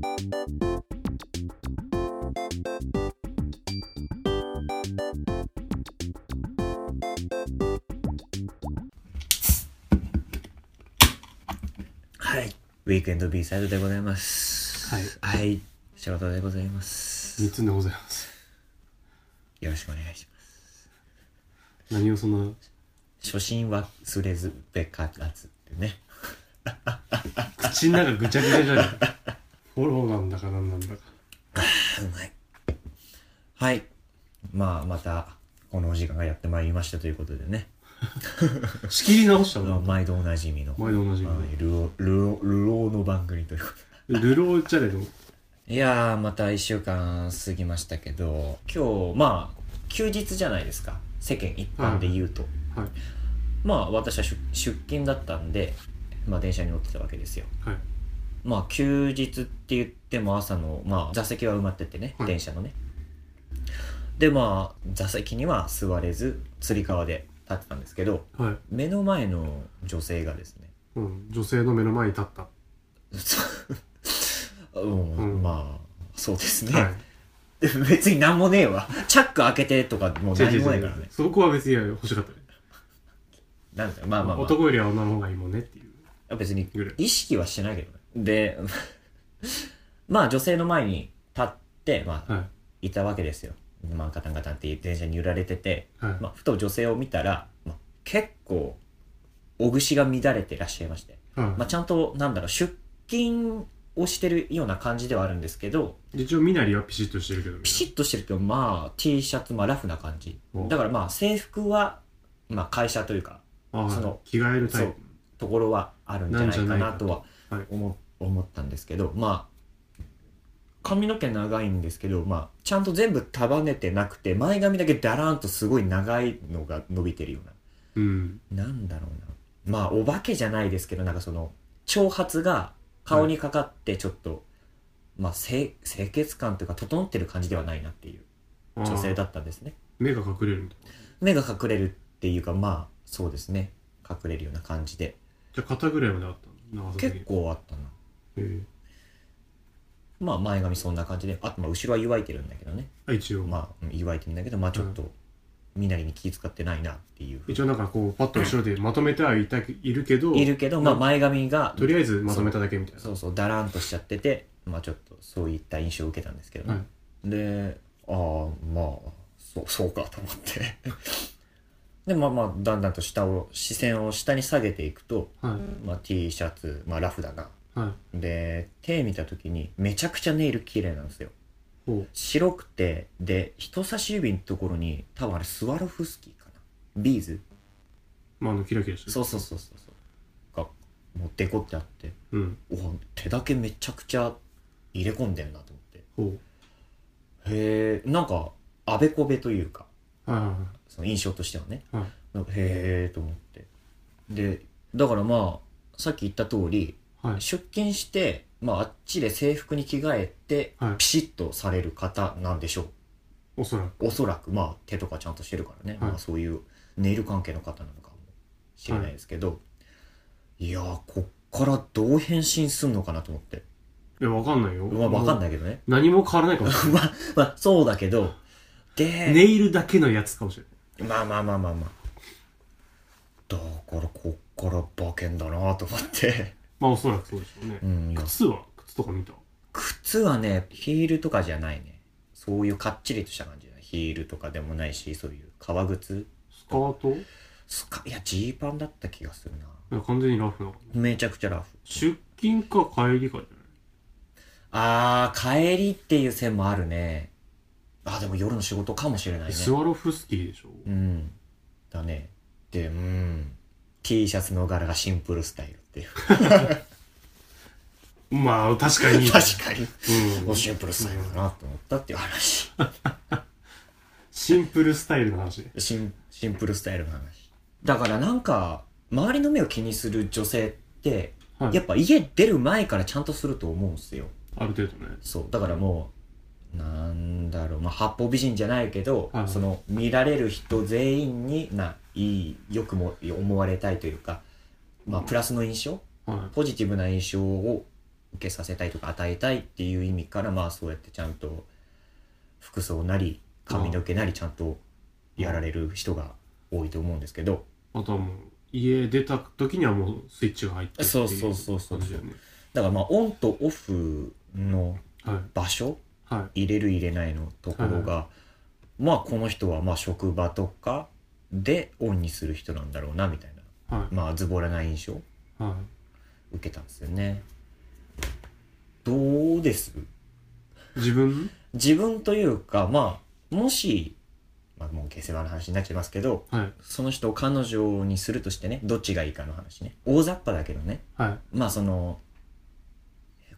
はい。ウィークエンド B サイドでございます。はい。はい。仕事でございます。三つでございます。よろしくお願いします。何をそんな、初心は忘れずべからずってね。口の中ぐちゃぐちゃじゃねえ。フォローなんだかなんなんだか。うまい。はい。まあ、また、このお時間がやってまいりましたということでね。仕切り直したのまあ毎度おなじみの。毎度おなじみのはいルオ、ルオ、ルオの番組ということで。ルローじゃねえの？いやー、また一週間過ぎましたけど、今日、まあ、休日じゃないですか。世間一般で言うと。はい。まあ、私は出出勤だったんで、まあ、電車に乗ってたわけですよ。はい。まあ、休日って言っても朝の、まあ、座席は埋まっててね、はい電車のね。で、まあ、座席には座れず、つり革で立ってたんですけど、はい。目の前の女性がですね、うん。女性の目の前に立った。うんうんまあ、そうですね。はい。別になんもねえわ。チャック開けてとかもう何もないからね。そこは別に欲しかったね。なんだよまあまあまあ。男よりは女の方がいいもんねっていう。別にぐらい意識はしてないけどね。で、まあ女性の前に立って、まあ、はい。いたわけですよ。まあガタンガタンって電車に揺られてて、はい。まあふと女性を見たら、まあ、結構、お串が乱れてらっしゃいまして。はい。まあちゃんと、なんだろう、出勤をしてるような感じではあるんですけど、一応、身なりはピシッとしてるけどね。ピシッとしてるけど、まあ T シャツ、まあラフな感じ。おだからまあ制服は、まあ会社というか、その着替えるタイプ。ところはあるんじゃないかなとははい。思思ったんですけどまあ髪の毛長いんですけど、まあ、ちゃんと全部束ねてなくて前髪だけダラーンとすごい長いのが伸びてるよううん。ななんだろうな。まあお化けじゃないですけどなんかその長髪が顔にかかってちょっと、まあ清清潔感というか整ってる感じではないなっていう女性だったんですね。目が隠れる。目が隠れるっていうかまあそうですね。隠れるような感じで。じゃあ、肩ぐらいまであったの？結に。構あったなえまあ前髪そんな感じであとまあ後ろは湯わいてるんだけどね一応。まあうん湯わいてるんだけどまあちょっと身なりに気遣ってないなっていう一応なんかこう、パッと後ろでまとめてはいたいるけど、いるけどまあな前髪がとりあえずまとめただけみたいな。そうそうだらんとしちゃっててまあちょっとそういった印象を受けたんですけどね、はい。でああまあそうそうかと思ってでまあまあだんだんと下を視線を下に下げていくと、はい。まあ、T シャツ、まあ、ラフだなはい。で手見た時にめちゃくちゃネイル綺麗なんですよほ白くてで人差し指のところに多分あれスワロフスキーかなビーズう。まあ、あの、キラキラしてる。そうそうそうそうそうがもうデコってあってうん。お手だけめちゃくちゃ入れ込んでんなと思ってほへえんかあべこべというかその印象としてはね。なんかへえと思って。でだからまあさっき言った通りはい。出勤して、まあ、あっちで制服に着替えて、はい。ピシッとされる方なんでしょう。おそらく。おそらく。まあ手とかちゃんとしてるからね、はい。まあ、そういうネイル関係の方なのかもしれないですけど、い、やーこっからどう変身すんのかなと思って。いや、わかんないよ。まあ分かんい。ないけどね。何も変わらないかもしれ まあまあそうだけどで、ない。ネイルだけのやつかもしれない。まあまあまあまあまあ。だからこっから馬券だなと思って。まあ、おそらくそうでしょうね。う。んいや。靴は靴とか見た？靴はねヒールとかじゃないね。そういうかっちりとした感じだヒールとかでもないしそういう革靴。スカート？いスカいやジーパンだった気がするな。や、完全にラフな。めちゃくちゃラフ。出勤か帰りかじあー帰りっていう線もあるねあでも夜の仕事かもしれないね。スワロフスキーでしょ？うん。だね。でうん。T シャツの柄がシンプルスタイルっていう。まあ、確かに。確かに。うん。シンプルスタイルだなと思ったっていう話。シンプルスタイルの話。ね。シンシンプルスタイルの話。だからなんか周りの目を気にする女性ってはい。やっぱ家出る前からちゃんとすると思うんすよ。ある程度ね。そう。だからもうなんだろう。まあ八方美人じゃないけど、はいその見られる人全員にないいよくも思われたいというかまあプラスの印象はポジティブな印象を受けさせたいとか与えたいっていう意味からまあそうやってちゃんと服装なり髪の毛なりちゃんとやられる人が多いと思うんですけど。あとはもう家出た時にはもうスイッチが入ってっていそうそうそうそう感じだからまあオンとオフのはい。場所はい入れる入れないのところが、まあこの人はまあ職場とかでオンにする人なんだろうなみたいな。はい。まあズボラな印象はい。受けたんですよね。どうです？自分？自分というかまあもし、まあ、もう下世話の話になっちゃいますけどはい。その人を彼女にするとしてねどっちがいいかの話ね。大雑把だけどね。はい。まあその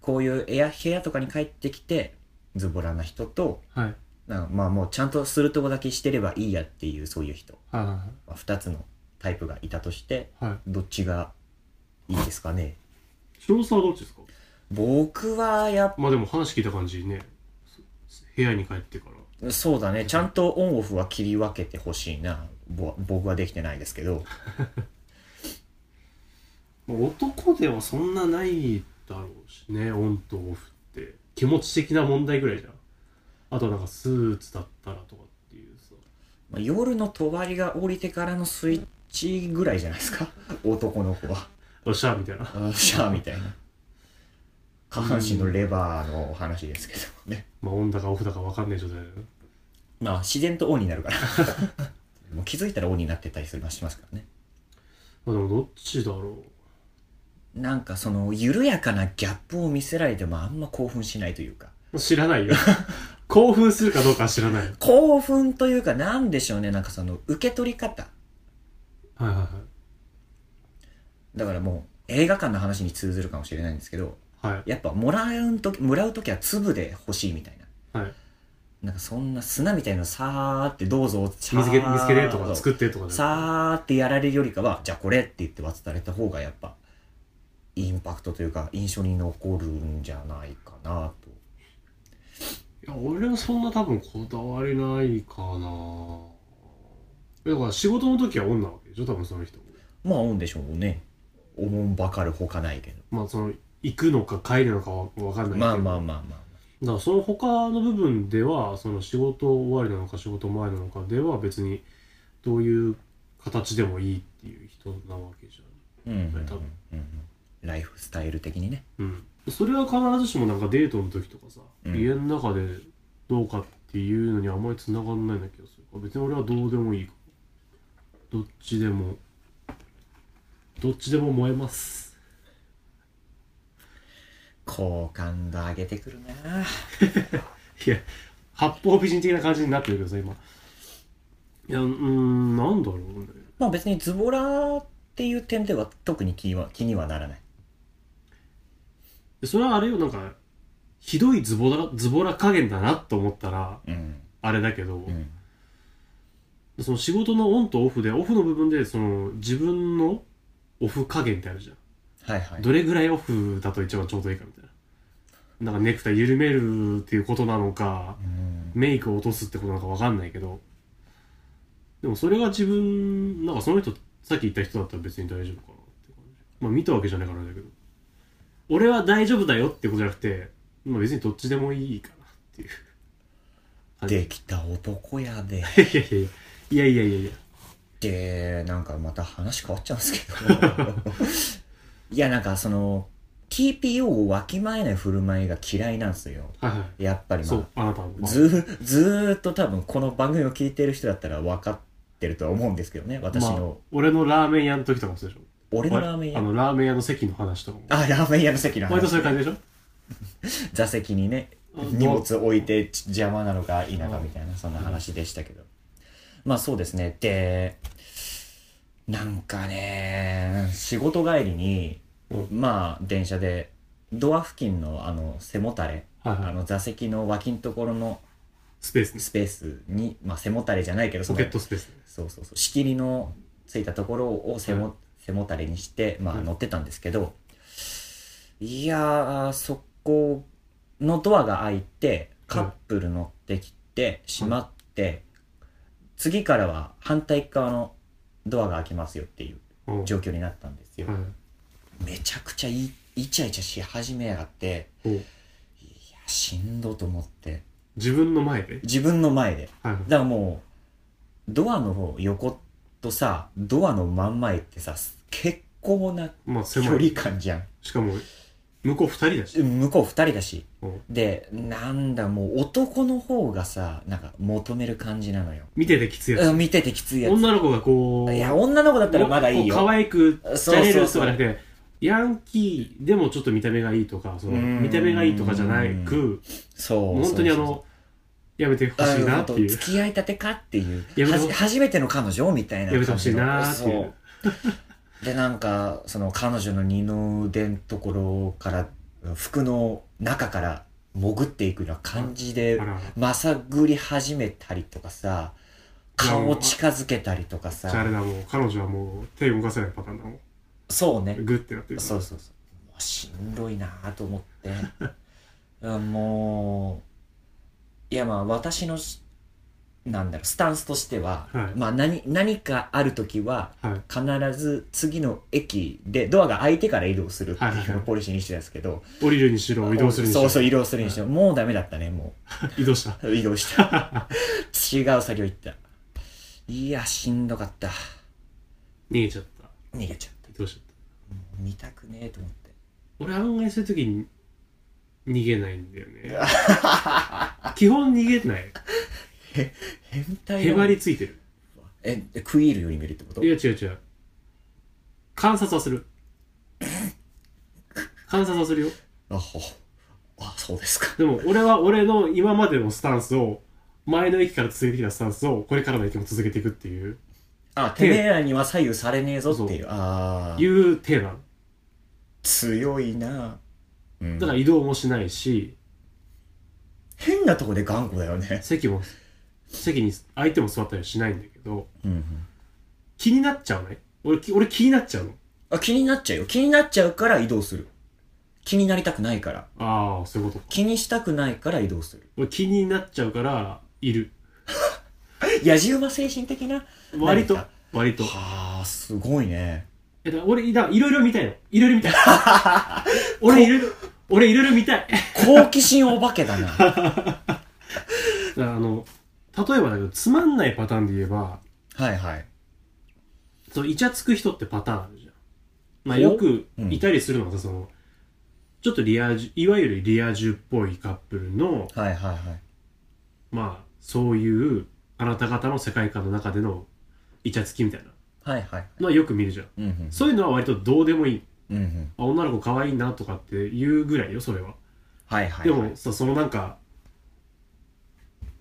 こういう部屋部屋とかに帰ってきてズボラな人とはい。なんかまあもうちゃんとするとこだけしてればいいやっていうそういう人、はいまあ、2つのタイプがいたとしてはい。はいどっちがいいですかね。白さんはどっちですか？僕はやっまあでも話聞いた感じね。部屋に帰ってから。ぱそうだね。ちゃんとオンオフは切り分けてほしいな。ぼ僕はできてないですけど。男ではそんなないだろうしね。オンとオフって気持ち的な問題ぐらいじゃん。あとなんかスーツだったらとかっていうさ。まあ夜の帳が降りてからのスイッチぐらいじゃないですか？男の子は。よっしゃみたいな。よっしゃーみたいな。下半身のレバーの話ですけどね。まあオンだかオフだか分かんない状態だよね。まあ自然とオンになるから。もう気づいたらオンになってたりするしますからね。まあでもどっちだろなんかその緩やかなギャップを見せられてもあんま興奮しないというか。う知らないよ。興奮するかどうかは知らない興奮というかなんでしょうねなんかその受け取り方。はいはいはい。だからもう映画館の話に通ずるかもしれないんですけどはい。やっぱもらうときもらう時は粒で欲しいみたいな。はい。なんかそんな砂みたいなのさーってどうぞ見つけ見つけてとか作っってとかでさーってやられるよりかはじゃあこれって言って渡された方がやっぱインパクトというか印象に残るんじゃないかなと。いや俺はそんな多分こだわりないかな。だから仕事の時は女なわけでしょ？多分その人も。まあオンでしょうね。おもんばかるほかないけど。まあその行くのか帰るのかは分かんないけど。まあまあまあまあだからその他の部分ではその仕事終わりなのか仕事前なのかでは別にどういう形でもいいっていう人なわけじうんうんうんうん。多分。うんライフスタイル的にね。うん、それは必ずしもなんかデートの時とかさ、うん。家の中でどうかっていうのにあんまり繋がんないような気がする。別に俺はどうでもいいかどっちでもどっちでも燃えます。好感度上げてくるな。いや八方美人的な感じになってるけどさ今。いやうーんなんだろうね。まあ別にズボラっていう点では特に気には気にはならない。でそれはあれよなんかひどいズボラズボラ加減だなと思ったらうん。あれだけど、うん。その仕事のオンとオフでオフの部分でその自分のオフ加減ってあるじゃん、はいはい。どれぐらいオフだと一番ちょうどいいかみたいな。なんかネクタイ緩めるっていうことなのかうん。メイクを落とすってことなのかわかんないけど。でもそれが自分なんかその人さっき言った人だったら別に大丈夫かなって感じ。まあ見たわけじゃないからあれだけど俺は大丈夫だよってことじゃなくて、まあ、別にどっちでもいいかなっていう。感じできた男やで。いやいやいやいや。いやいやでなんかまた話変わっちゃうんですけど。いやなんかその TPO をわきまえない振る舞いが嫌いなんですよ。はいはい。やっぱりまそうあなたは。あずーずーっと多分この番組を聞いてる人だったら分かってるとは思うんですけどね私まあの、俺のラーメン屋の時とかもそうでしょ俺のラーメン屋。あのラーメン屋の席の話とかも。あラーメン屋の席の割とそういう話感じでしょ？座席にねあ荷物置いてち邪魔なのか否かみたいなそんな話でしたけど。まあそうですね。でなんかね仕事帰りにうん。まあ電車でドア付近のあの背もたれはいはい。あの座席の脇のところのスペースね。スペースにまあ背もたれじゃないけどそのポケットスペースね。そうそうそう。仕切りのついたところを背も,、背もたれにして、まあ、うん。乗ってたんですけど、いやーそこのドアが開いてカップル乗ってきて、閉まって次からは反対側のドアが開きますよっていううん。状況になったんですよ、はいめちゃくちゃイチャイチャし始めやがっておいやしんどと思って。自分の前で？自分の前で。はいはい。だからもうドアの方横とさドアの真ん前ってさ結構なまあ距狭い。離感じゃん。しかも向こう二人だし。向こう二人だし。おでなんだもう男の方がさなんか求める感じなのよ。見ててきついやうん見ててきついつ。や女の子がこうついや女の子だったらまだいいよ。こう可愛くじゃれるとかじゃなくてヤンキーでもちょっと見た目がいいとかそのうん。見た目がいいとかじゃなくそう本当にあそう。そうのやめてほしいなっていう。あ付き合いたてかっていう。初めての彼女みたいなやめてほしいなーっていう。そう。でなんかその彼女の二の腕のところから服の中から潜っていくような感じでまさぐり始めたりとかさ顔近づけたりとかじゃああれさだもう彼女はもう手動かせないパターンだもん。そうね。グッてなってるそうそうそう。もうしんどいなぁと思って。うんもういやまあ私のしなんだろうスタンスとしては、はい。まあ何何かある時ははい。必ず次の駅でドアが開いてから移動するってはいはいはい。いうのをポリシーにしてたんですけど、降りるにしろ移動するにしろ。そうそう移動するにしてももうダメだったねも 移動した。う 移動した。違う作業行った。いやしんどかった。逃げちゃった。逃げちゃった。移動しちゃった。見たくねえと思って。俺案外そういう時に逃げないんだよね。基本逃げない。変態へばりりついてる。え食い入るように見るってこと？いや違う違う。観察はする。観察はするよ。あほあそうですか。でも俺は俺の今までのスタンスを前の駅から続けてきたスタンスをこれからの駅も続けていくっていう。あてめえらには左右されねえぞっていう。ああいう体なの強いな、うん、だから移動もしないし。変なとこで頑固だよね。席も席に相手も座ったりはしないんだけど。うん、うん、気になっちゃうね。俺き俺気になっちゃうの。あ気になっちゃうよ。気になっちゃうから移動する。気になりたくないから。ああそういうこと。か気にしたくないから移動する。俺気になっちゃうからいる。野じ馬精神的な？割と割と。はあすごいねえだ俺いろいろ見たいの。いろいろ見たい。俺いろいろ俺いろいろ見たい。好奇心お化けだな。だからあの例えばだけどつまんないパターンで言えばはいはい。そのイチャつく人ってパターンあるじゃん。まあよくうん。いたりするのがさそのちょっとリア充いわゆるリア充っぽいカップルのはいはいはい。まあそういうあなた方の世界観の中でのイチャつきみたいなはいはい。のはよく見るじゃん。うんうんそういうのは割とどうでもいい。うんうん。あ女の子可愛いなとかっていうぐらいよそれは。はいはいでもさそのなんか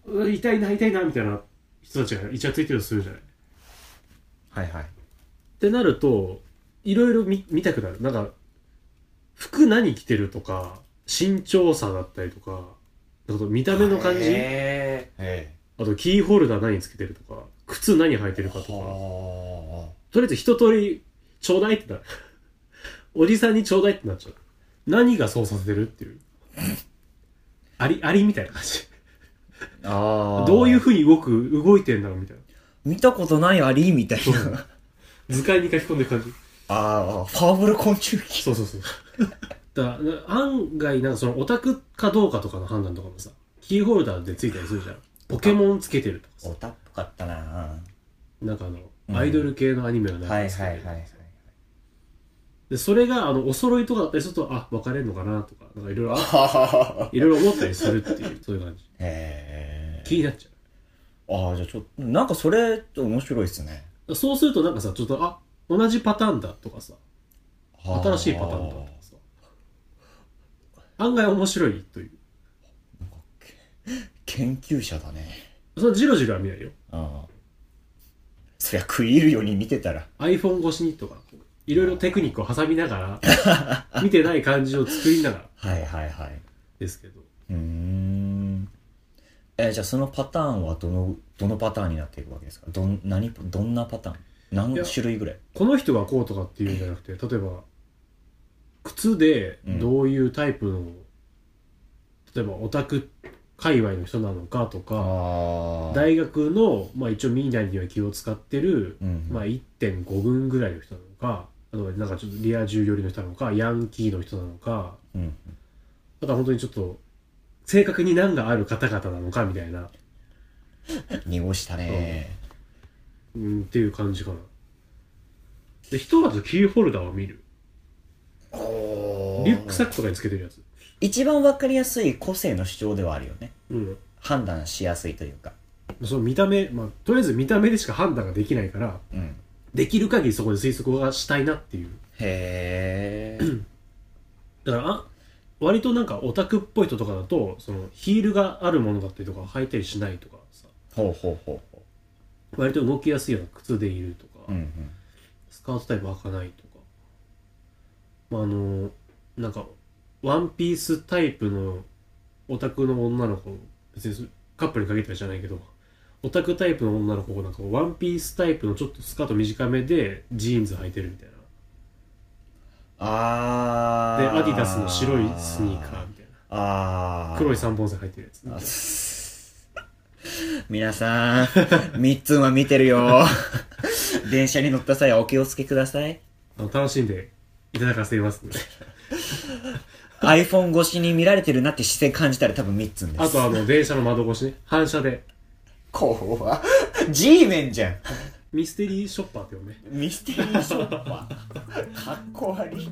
痛いな痛いなみたいな人たちがイチャついてるとするじゃない。はいはい。ってなるといろいろ見見たくなる。なんか服何着てるとか身長差だったりとかあと見た目の感じ。へえあとキーホルダー何つけてるとか靴何履いてるかとか。はとりあえず一通りちょうだいってなる。おじさんにちょうだいってなっちゃう。何がそうさせてるっていう。ありありみたいな感じ。あああどういう風に動く動いてんだろうみたいな。見たことないアリみたいな。図鑑に書き込んでる感じ。ああファーブル昆虫記。そうそうそう。だ案外なんかそのオタクかどうかとかの判断とかもさキーホルダーでついたりするじゃんポケモンつけてるとかさ。オタっぽかったな。はなんかあの、うん。アイドル系のアニメがいなはいはいんかつけてるはい。でそれがあのお揃いとかだったりするとあ分かれるのかなとかなんかいろいろ いろいろ思ったりするっていうそういう感じ。え。気になっちゃああじゃあちょっとなんかそれ面白いっすね。うそうするとなんかさちょっとあ同じパターンだとかさ。新しいパターンだとかさ。案外面白いという研究者だね。そのジロジロは見ないよ。ああそりゃ食い入るように見てたら。iPhone 越しにとかいろいろテクニックを挟みながら 見てない感じを作りながらはいはいはい。ですけど。うーん。えじゃあそのパターンはどのどのパターンになっていくわけですか？どん何どんなパターン？何種類ぐらい？この人がこうとかっていうんじゃなくて例えば靴でどういうタイプの、例えばオタク界隈の人なのかとか大学の、まあ、一応ミーナには気を使ってる、うんまあ、1.5軍ぐらいの人なのかあとはなんかちょっとリア充寄りの人なのかヤンキーの人なのかうんあとは本当にちょっと正確に難がある方々なのかみたいな、濁したね。うん、っていう感じかな。でひとまずキーホルダーを見る。おリュックサックとかにつけてるやつ一番わかりやすい個性の主張ではあるよね。うん。判断しやすいというか。その見た目まあとりあえず見た目でしか判断ができないからうん。できる限りそこで推測がしたいなっていう。へえ。だからあ割となんかオタクっぽい人とかだとそのヒールがあるものだったりとか履いたりしないとかさ。ほうほうほうほ割と動きやすいような靴でいるとか、ううんうん。スカートタイプ履かないとか。まああのなんかワンピースタイプのオタクの女の子別にカップルに限ったりじゃないけどオタクタイプの女の子がなんかワンピースタイプのちょっとスカート短めでジーンズ履いてるみたいな。であー。アディダスの白いスニーカーみたいな。ああ黒い三本線履いてるやつ。皆さん、みっつんは見てるよ。電車に乗った際はお気をつけください。楽しんでいただかせます。ので iPhone 越しに見られてるなって視線感じたら多分みっつんです。あとあの電車の窓越しね反射で怖 G メンじゃん。ミステリーショッパーって呼んでミステリーショッパー。かっこ悪い。